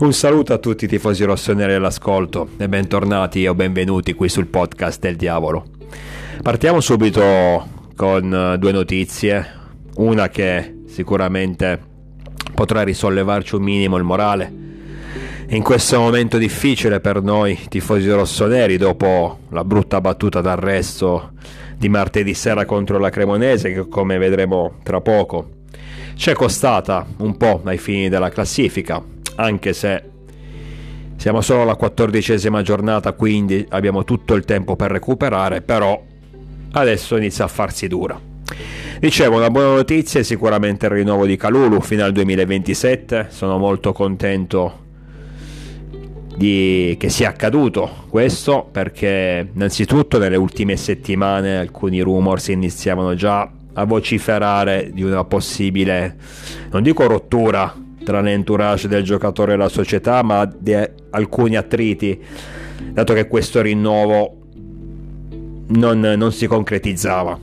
Un saluto a tutti i tifosi rossoneri all'ascolto e bentornati o benvenuti qui sul podcast del diavolo. Partiamo subito con eh, due notizie, una che sicuramente potrà risollevarci un minimo il morale. In questo momento difficile per noi tifosi rossoneri, dopo la brutta battuta d'arresto di martedì sera contro la Cremonese, che come vedremo tra poco ci è costata un po' ai fini della classifica, anche se siamo solo alla quattordicesima giornata, quindi abbiamo tutto il tempo per recuperare, però adesso inizia a farsi dura. Dicevo, una buona notizia è sicuramente il rinnovo di Calulu fino al 2027, sono molto contento di... che sia accaduto questo perché innanzitutto nelle ultime settimane alcuni rumors iniziavano già a vociferare di una possibile, non dico rottura tra l'entourage del giocatore e la società, ma di alcuni attriti, dato che questo rinnovo non, non si concretizzava.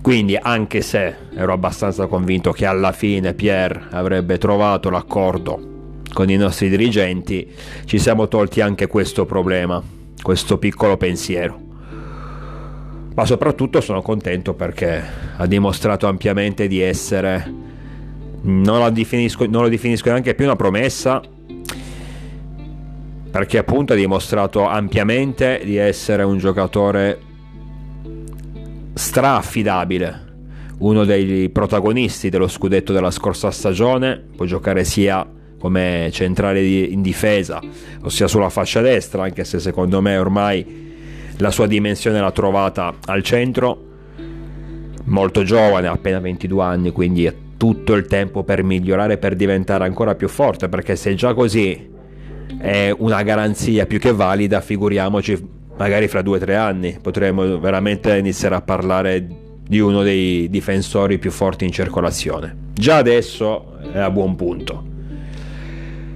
Quindi, anche se ero abbastanza convinto che alla fine Pierre avrebbe trovato l'accordo con i nostri dirigenti, ci siamo tolti anche questo problema, questo piccolo pensiero ma soprattutto sono contento perché ha dimostrato ampiamente di essere, non, definisco, non lo definisco neanche più una promessa, perché appunto ha dimostrato ampiamente di essere un giocatore straaffidabile, uno dei protagonisti dello scudetto della scorsa stagione, può giocare sia come centrale in difesa, ossia sulla fascia destra, anche se secondo me ormai la sua dimensione l'ha trovata al centro, molto giovane, appena 22 anni, quindi tutto il tempo per migliorare, per diventare ancora più forte, perché se già così è una garanzia più che valida, figuriamoci magari fra due o tre anni potremo veramente iniziare a parlare di uno dei difensori più forti in circolazione. Già adesso è a buon punto.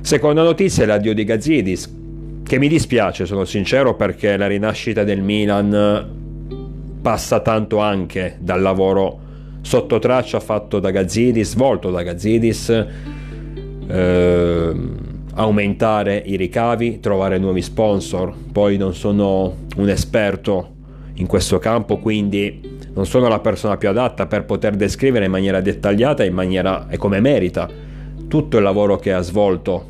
Seconda notizia è l'addio di Gazidis, che mi dispiace, sono sincero, perché la rinascita del Milan passa tanto anche dal lavoro sotto traccia fatto da Gazzidis, svolto da Gazzidis, eh, aumentare i ricavi, trovare nuovi sponsor. Poi non sono un esperto in questo campo, quindi non sono la persona più adatta per poter descrivere in maniera dettagliata in maniera e come merita tutto il lavoro che ha svolto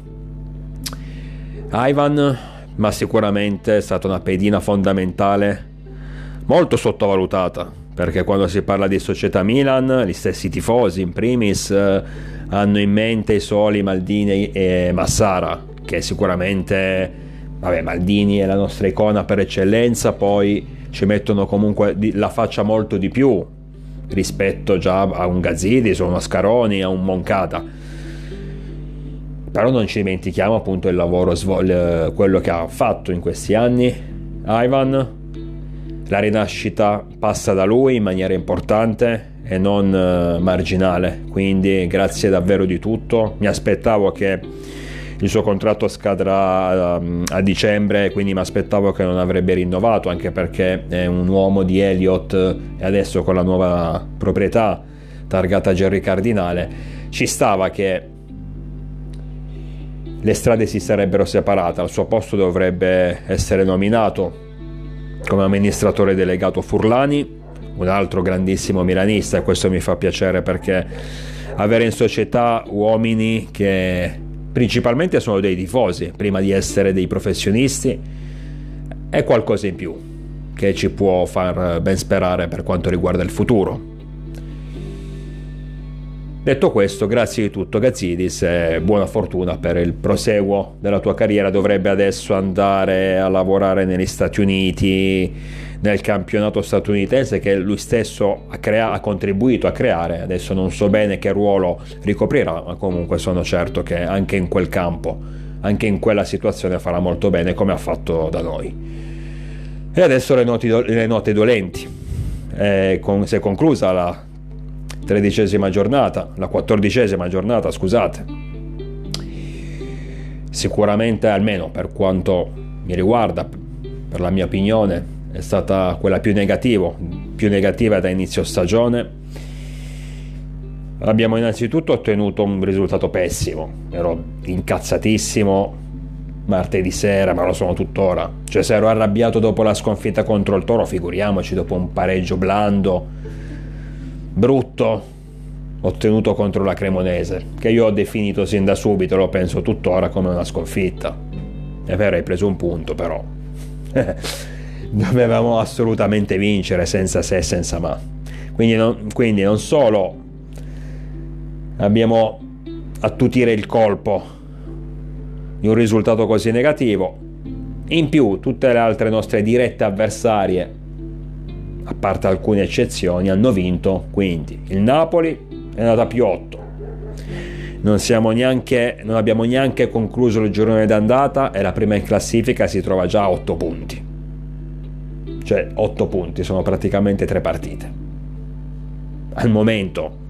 Ivan, ma sicuramente è stata una pedina fondamentale, molto sottovalutata, perché quando si parla di società Milan, gli stessi tifosi in primis eh, hanno in mente i soli Maldini e Massara, che sicuramente, vabbè, Maldini è la nostra icona per eccellenza, poi ci mettono comunque la faccia molto di più rispetto già a un Gazzidis, a un Ascaroni, a un Moncada però non ci dimentichiamo appunto il lavoro, quello che ha fatto in questi anni Ivan. La rinascita passa da lui in maniera importante e non uh, marginale, quindi grazie davvero di tutto. Mi aspettavo che il suo contratto scadrà um, a dicembre, quindi mi aspettavo che non avrebbe rinnovato, anche perché è un uomo di Elliott e adesso con la nuova proprietà targata Jerry Cardinale ci stava che le strade si sarebbero separate, al suo posto dovrebbe essere nominato come amministratore delegato Furlani, un altro grandissimo milanista e questo mi fa piacere perché avere in società uomini che principalmente sono dei tifosi prima di essere dei professionisti è qualcosa in più che ci può far ben sperare per quanto riguarda il futuro. Detto questo, grazie di tutto Gazzidis e buona fortuna per il proseguo della tua carriera. Dovrebbe adesso andare a lavorare negli Stati Uniti, nel campionato statunitense che lui stesso ha, crea- ha contribuito a creare. Adesso non so bene che ruolo ricoprirà, ma comunque sono certo che anche in quel campo, anche in quella situazione farà molto bene come ha fatto da noi. E adesso le, do- le note dolenti. Eh, con- si è conclusa la tredicesima giornata, la quattordicesima giornata, scusate. Sicuramente, almeno per quanto mi riguarda, per la mia opinione, è stata quella più, negativo, più negativa da inizio stagione. Abbiamo innanzitutto ottenuto un risultato pessimo, ero incazzatissimo martedì sera, ma lo sono tuttora. Cioè se ero arrabbiato dopo la sconfitta contro il Toro, figuriamoci dopo un pareggio blando, brutto, ottenuto contro la Cremonese, che io ho definito sin da subito, lo penso tuttora come una sconfitta. È vero, hai preso un punto però. Dovevamo assolutamente vincere senza se e senza ma. Quindi non, quindi non solo abbiamo attutire il colpo di un risultato così negativo. In più, tutte le altre nostre dirette avversarie, a parte alcune eccezioni, hanno vinto. Quindi il Napoli è andato a più 8. Non, neanche, non abbiamo neanche concluso il girone d'andata e la prima in classifica si trova già a 8 punti. Cioè 8 punti, sono praticamente 3 partite. Al momento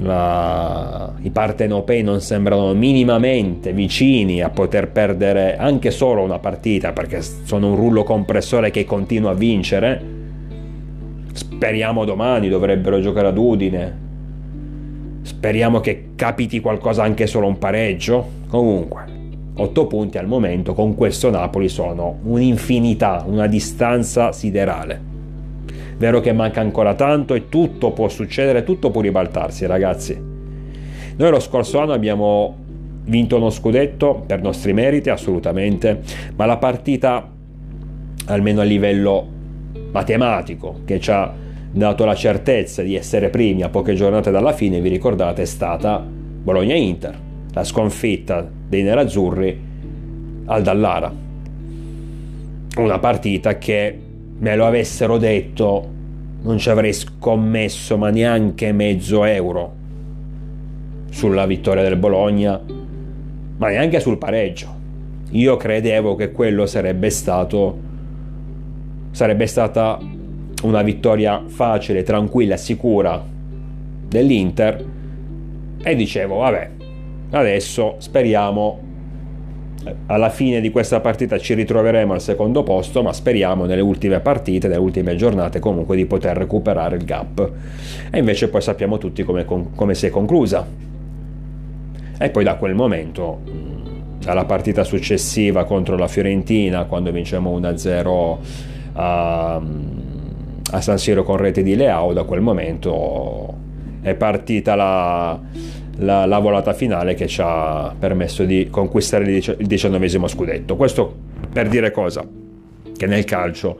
la... i partenopei non sembrano minimamente vicini a poter perdere anche solo una partita perché sono un rullo compressore che continua a vincere. Speriamo domani dovrebbero giocare ad Udine. Speriamo che capiti qualcosa anche solo un pareggio. Comunque, 8 punti al momento con questo Napoli sono un'infinità, una distanza siderale. Vero che manca ancora tanto e tutto può succedere, tutto può ribaltarsi, ragazzi. Noi lo scorso anno abbiamo vinto uno scudetto per nostri meriti, assolutamente, ma la partita, almeno a livello matematico, che ci ha dato la certezza di essere primi a poche giornate dalla fine, vi ricordate, è stata Bologna-Inter, la sconfitta dei nerazzurri al Dallara. Una partita che me lo avessero detto, non ci avrei scommesso ma neanche mezzo euro sulla vittoria del Bologna, ma neanche sul pareggio. Io credevo che quello sarebbe stato sarebbe stata una vittoria facile, tranquilla, sicura dell'Inter e dicevo, vabbè, adesso speriamo alla fine di questa partita ci ritroveremo al secondo posto, ma speriamo nelle ultime partite, nelle ultime giornate comunque di poter recuperare il gap. E invece poi sappiamo tutti come, come si è conclusa. E poi da quel momento, alla partita successiva contro la Fiorentina, quando vinciamo 1-0 a, a San Siro con rete di Leao, da quel momento è partita la la, la, volata finale che ci ha permesso di conquistare il diciannovesimo scudetto. Questo per dire cosa? Che nel calcio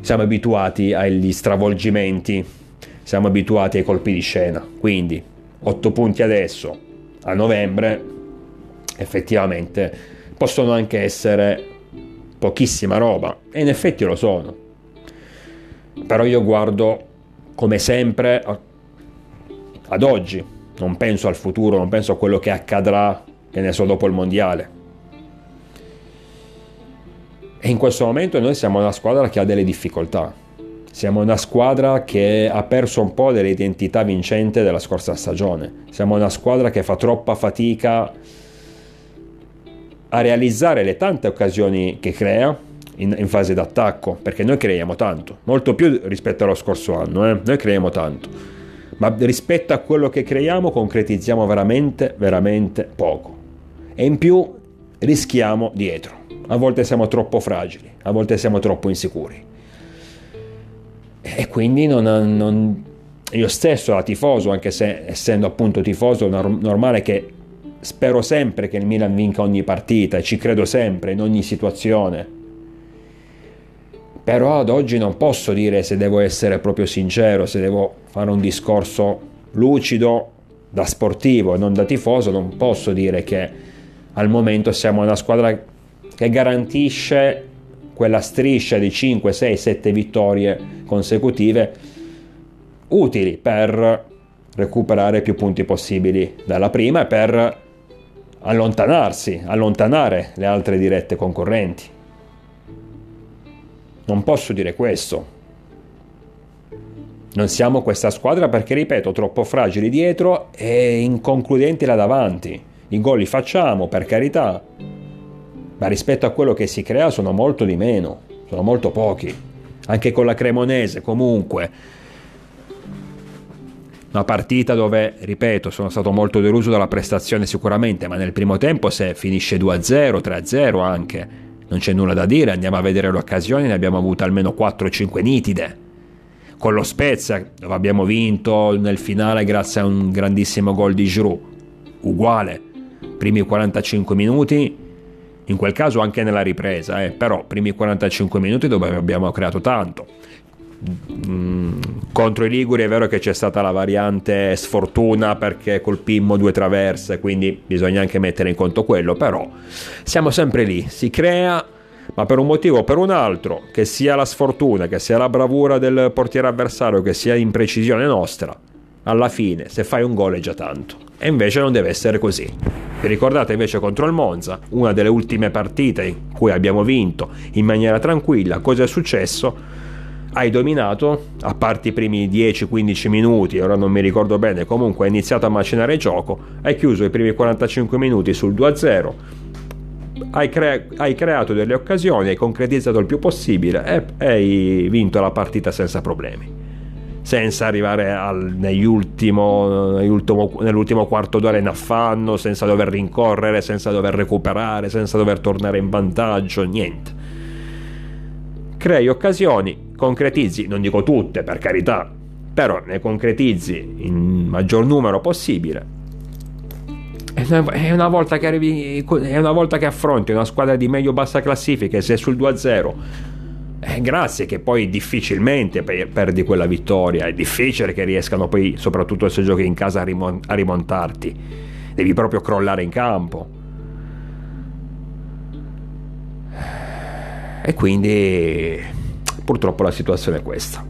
siamo abituati agli stravolgimenti, siamo abituati ai colpi di scena, quindi 8 punti adesso, a novembre, effettivamente possono anche essere pochissima roba, e in effetti lo sono. Però io guardo come sempre ad oggi, non penso al futuro, non penso a quello che accadrà, che ne so, dopo il mondiale. E in questo momento noi siamo una squadra che ha delle difficoltà. Siamo una squadra che ha perso un po' dell'identità vincente della scorsa stagione. Siamo una squadra che fa troppa fatica a realizzare le tante occasioni che crea in, in fase d'attacco, perché noi creiamo tanto, molto più rispetto allo scorso anno, eh? noi creiamo tanto ma rispetto a quello che creiamo concretizziamo veramente, veramente poco. E in più rischiamo dietro. A volte siamo troppo fragili, a volte siamo troppo insicuri. E quindi non, non, io stesso da tifoso, anche se essendo appunto tifoso normale che spero sempre che il Milan vinca ogni partita e ci credo sempre in ogni situazione però ad oggi non posso dire se devo essere proprio sincero, se devo fare un discorso lucido da sportivo e non da tifoso, non posso dire che al momento siamo una squadra che garantisce quella striscia di 5, 6, 7 vittorie consecutive utili per recuperare più punti possibili dalla prima e per allontanarsi, allontanare le altre dirette concorrenti. Non posso dire questo. Non siamo questa squadra perché, ripeto, troppo fragili dietro e inconcludenti là davanti. I gol li facciamo, per carità, ma rispetto a quello che si crea sono molto di meno, sono molto pochi. Anche con la Cremonese, comunque. Una partita dove, ripeto, sono stato molto deluso dalla prestazione sicuramente, ma nel primo tempo se finisce 2-0, 3-0 anche, non c'è nulla da dire, andiamo a vedere le occasioni, ne abbiamo avute almeno 4-5 nitide. Con lo Spezia, dove abbiamo vinto nel finale grazie a un grandissimo gol di Giroud, uguale, primi 45 minuti, in quel caso anche nella ripresa, eh, però primi 45 minuti dove abbiamo creato tanto contro i Liguri è vero che c'è stata la variante sfortuna perché colpimmo due traverse, quindi bisogna anche mettere in conto quello, però siamo sempre lì, si crea, ma per un motivo o per un altro, che sia la sfortuna, che sia la bravura del portiere avversario, che sia imprecisione nostra, alla fine se fai un gol è già tanto. E invece non deve essere così. Vi ricordate invece contro il Monza, una delle ultime partite in cui abbiamo vinto in maniera tranquilla, cosa è successo? Hai dominato, a parte i primi 10-15 minuti, ora non mi ricordo bene, comunque hai iniziato a macinare il gioco, hai chiuso i primi 45 minuti sul 2-0, hai, cre- hai creato delle occasioni, hai concretizzato il più possibile e hai vinto la partita senza problemi. Senza arrivare al, nell'ultimo, nell'ultimo quarto d'ora in affanno, senza dover rincorrere, senza dover recuperare, senza dover tornare in vantaggio, niente. Crei occasioni, concretizzi, non dico tutte per carità, però ne concretizzi in maggior numero possibile. E una volta che arrivi, una volta che affronti una squadra di meglio bassa classifica e sei sul 2-0, eh, grazie che poi difficilmente perdi quella vittoria, è difficile che riescano poi, soprattutto se giochi in casa, a, rimon- a rimontarti. Devi proprio crollare in campo. E quindi Purtroppo la situazione è questa.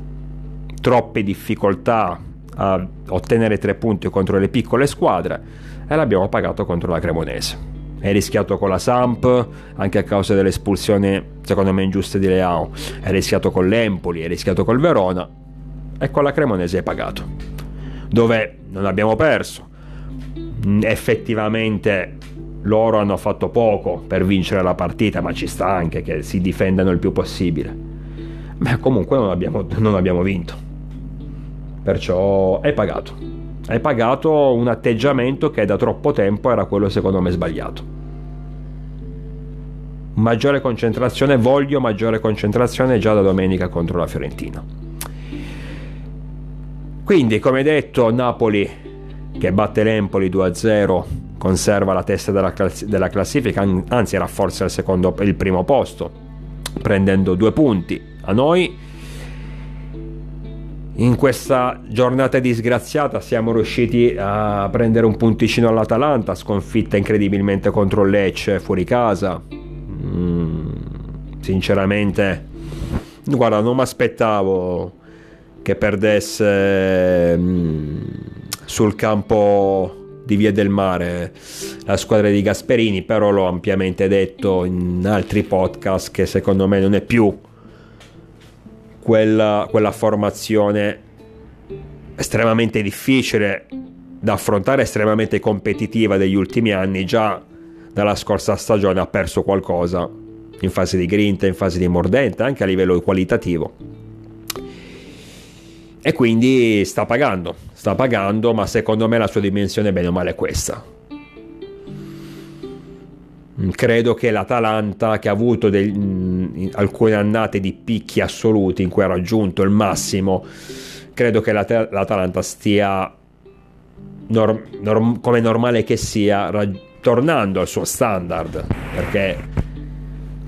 Troppe difficoltà a ottenere tre punti contro le piccole squadre e l'abbiamo pagato contro la Cremonese. È rischiato con la Samp anche a causa dell'espulsione secondo me ingiusta di Leao, è rischiato con l'Empoli, è rischiato col Verona e con la Cremonese è pagato. Dove non abbiamo perso. Effettivamente loro hanno fatto poco per vincere la partita, ma ci sta anche che si difendano il più possibile. Beh, comunque non abbiamo, non abbiamo vinto. Perciò è pagato. È pagato un atteggiamento che da troppo tempo era quello secondo me sbagliato. Maggiore concentrazione, voglio maggiore concentrazione già da domenica contro la Fiorentina. Quindi, come detto, Napoli che batte l'Empoli 2-0 conserva la testa della, class- della classifica, anzi rafforza il, secondo, il primo posto, prendendo due punti a noi in questa giornata disgraziata siamo riusciti a prendere un punticino all'Atalanta, sconfitta incredibilmente contro Lecce fuori casa. Mm, sinceramente, guarda, non mi aspettavo che perdesse mm, sul campo di Via del Mare la squadra di Gasperini, però l'ho ampiamente detto in altri podcast che secondo me non è più quella, quella formazione estremamente difficile da affrontare, estremamente competitiva degli ultimi anni, già dalla scorsa stagione ha perso qualcosa in fase di grinta, in fase di mordente, anche a livello qualitativo. E quindi sta pagando, sta pagando, ma secondo me la sua dimensione bene o male è questa. Mm, credo che l'Atalanta, che ha avuto del, mh, mm, alcune annate di picchi assoluti in cui ha raggiunto il massimo, credo che l'At- l'Atalanta stia, norm- norm- come normale che sia, rag- tornando al suo standard, perché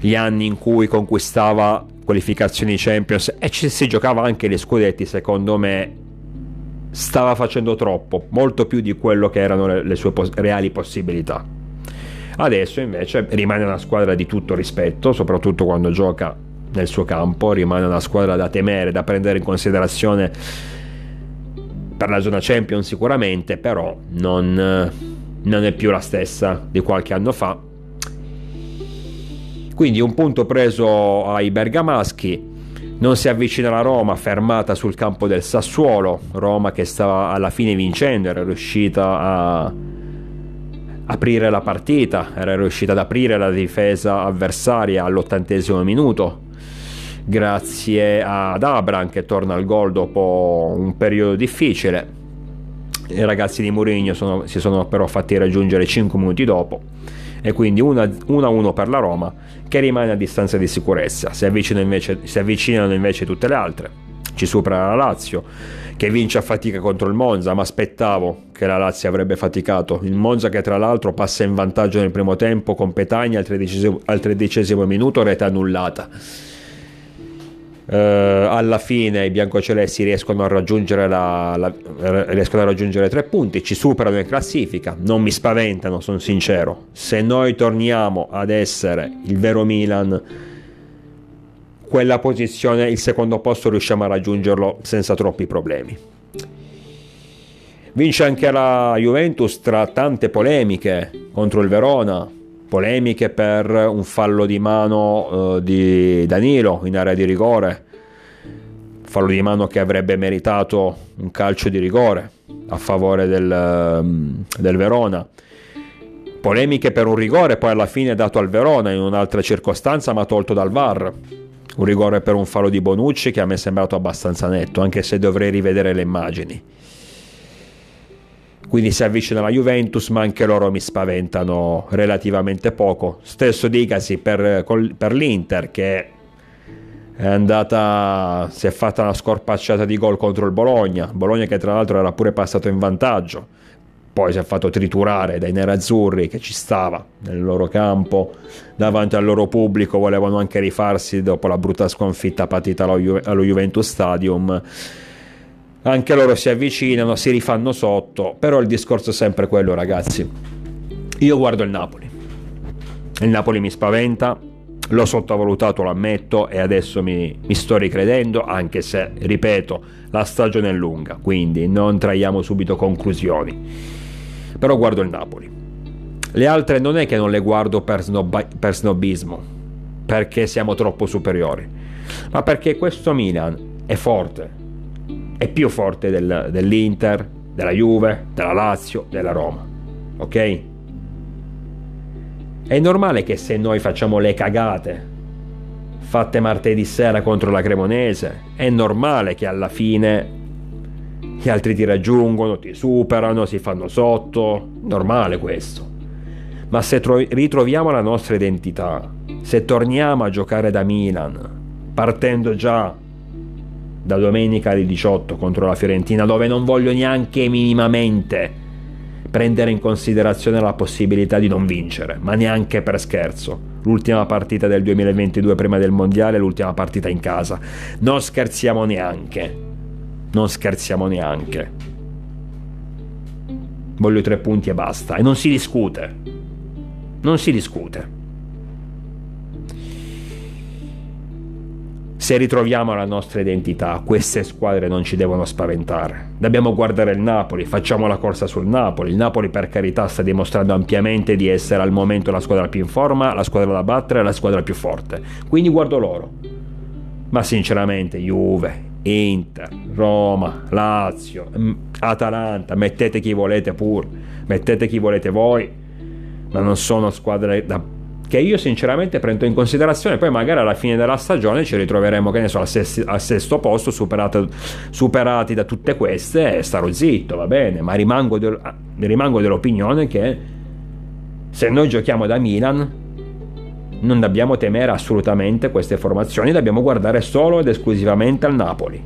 gli anni in cui conquistava qualificazioni Champions e ci si giocava anche gli scudetti, secondo me stava facendo troppo, molto più di quello che erano le, le sue pos- reali possibilità. Adesso invece rimane una squadra di tutto rispetto, soprattutto quando gioca nel suo campo, rimane una squadra da temere, da prendere in considerazione per la zona Champions sicuramente, però non, non è più la stessa di qualche anno fa. Quindi un punto preso ai bergamaschi, non si avvicina la Roma, fermata sul campo del Sassuolo, Roma che stava alla fine vincendo, era riuscita a aprire la partita, era riuscita ad aprire la difesa avversaria all'ottantesimo minuto, grazie ad Abram che torna al gol dopo un periodo difficile. I ragazzi di Mourinho sono, si sono però fatti raggiungere 5 minuti dopo e quindi 1-1 per la Roma che rimane a distanza di sicurezza. Si invece, si avvicinano invece tutte le altre. Ci supera la Lazio che vince a fatica contro il Monza, ma aspettavo che la Lazio avrebbe faticato. Il Monza che tra l'altro passa in vantaggio nel primo tempo con Petagna al tredicesimo, al tredicesimo minuto, rete annullata. Uh, alla fine i biancocelesti riescono a raggiungere la, la, riescono a raggiungere tre punti, ci superano in classifica, non mi spaventano, sono sincero. Se noi torniamo ad essere il vero Milan, quella posizione, il secondo posto, riusciamo a raggiungerlo senza troppi problemi. Vince anche la Juventus tra tante polemiche contro il Verona, polemiche per un fallo di mano uh, di Danilo in area di rigore, fallo di mano che avrebbe meritato un calcio di rigore a favore del, um, del Verona. Polemiche per un rigore poi alla fine dato al Verona in un'altra circostanza ma tolto dal VAR. Un rigore per un fallo di Bonucci che a me è sembrato abbastanza netto, anche se dovrei rivedere le immagini. Quindi si avvicina la Juventus, ma anche loro mi spaventano relativamente poco. Stesso dicasi per, per l'Inter che è andata, si è fatta una scorpacciata di gol contro il Bologna, Bologna che tra l'altro era pure passato in vantaggio, poi si è fatto triturare dai nerazzurri che ci stava nel loro campo, davanti al loro pubblico, volevano anche rifarsi dopo la brutta sconfitta patita allo, Ju- allo Juventus Stadium anche loro si avvicinano, si rifanno sotto, però il discorso è sempre quello ragazzi. Io guardo il Napoli, il Napoli mi spaventa, l'ho sottovalutato, lo ammetto, e adesso mi, mi, sto ricredendo, anche se, ripeto, la stagione è lunga, quindi non traiamo subito conclusioni. Però guardo il Napoli. Le altre non è che non le guardo per, snob- per snobismo, perché siamo troppo superiori, ma perché questo Milan è forte, è più forte del, dell'Inter, della Juve, della Lazio, della Roma. Ok? È normale che se noi facciamo le cagate fatte martedì sera contro la Cremonese, è normale che alla fine gli altri ti raggiungono, ti superano, si fanno sotto, normale questo. Ma se tro- ritroviamo la nostra identità, se torniamo a giocare da Milan, partendo già da domenica alle 18 contro la Fiorentina, dove non voglio neanche minimamente prendere in considerazione la possibilità di non vincere, ma neanche per scherzo. L'ultima partita del 2022 prima del mondiale, l'ultima partita in casa. Non scherziamo neanche. Non scherziamo neanche. Voglio tre punti e basta. E non si discute. Non si discute. Se ritroviamo la nostra identità, queste squadre non ci devono spaventare. Dobbiamo guardare il Napoli, facciamo la corsa sul Napoli. Il Napoli, per carità, sta dimostrando ampiamente di essere al momento la squadra più in forma, la squadra da battere, la squadra più forte. Quindi guardo loro. Ma sinceramente, Juve, Inter, Roma, Lazio, mm, Atalanta, mettete chi volete pure, mettete chi volete voi, ma non sono squadre da che io sinceramente prendo in considerazione, poi magari alla fine della stagione ci ritroveremo, che ne so, al, sesti, al sesto posto, superato, superati da tutte queste e starò zitto, va bene, ma rimango, de, rimango dell'opinione che se noi giochiamo da Milan non dobbiamo temere assolutamente queste formazioni, dobbiamo guardare solo ed esclusivamente al Napoli.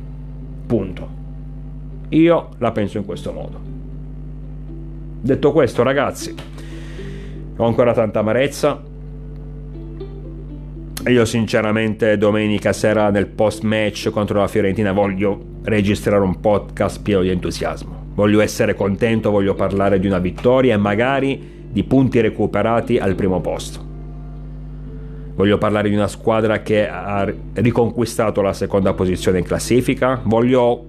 Punto. Io la penso in questo modo. Detto questo, ragazzi, ho ancora tanta amarezza, io sinceramente domenica sera nel post match contro la Fiorentina voglio registrare un podcast pieno di entusiasmo. Voglio essere contento, voglio parlare di una vittoria e magari di punti recuperati al primo posto. Voglio parlare di una squadra che ha riconquistato la seconda posizione in classifica. Voglio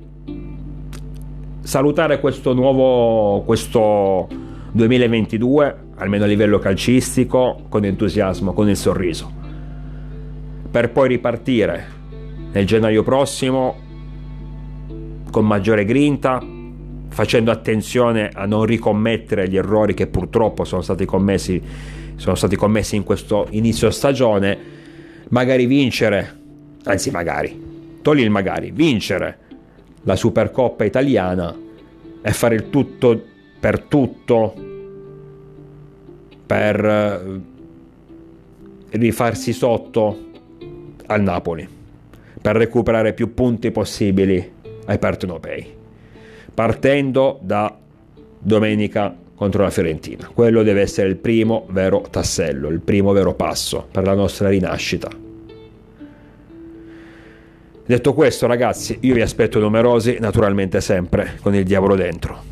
salutare questo nuovo questo 2022, almeno a livello calcistico, con entusiasmo, con il sorriso per poi ripartire nel gennaio prossimo con maggiore grinta, facendo attenzione a non ricommettere gli errori che purtroppo sono stati commessi, sono stati commessi in questo inizio stagione, magari vincere, anzi magari, togli il magari, vincere la Supercoppa italiana e fare il tutto per tutto per eh, rifarsi sotto al Napoli per recuperare più punti possibili ai partenopei partendo da domenica contro la Fiorentina. Quello deve essere il primo vero tassello il primo vero passo per la nostra rinascita. Detto questo ragazzi io vi aspetto numerosi naturalmente sempre con il diavolo dentro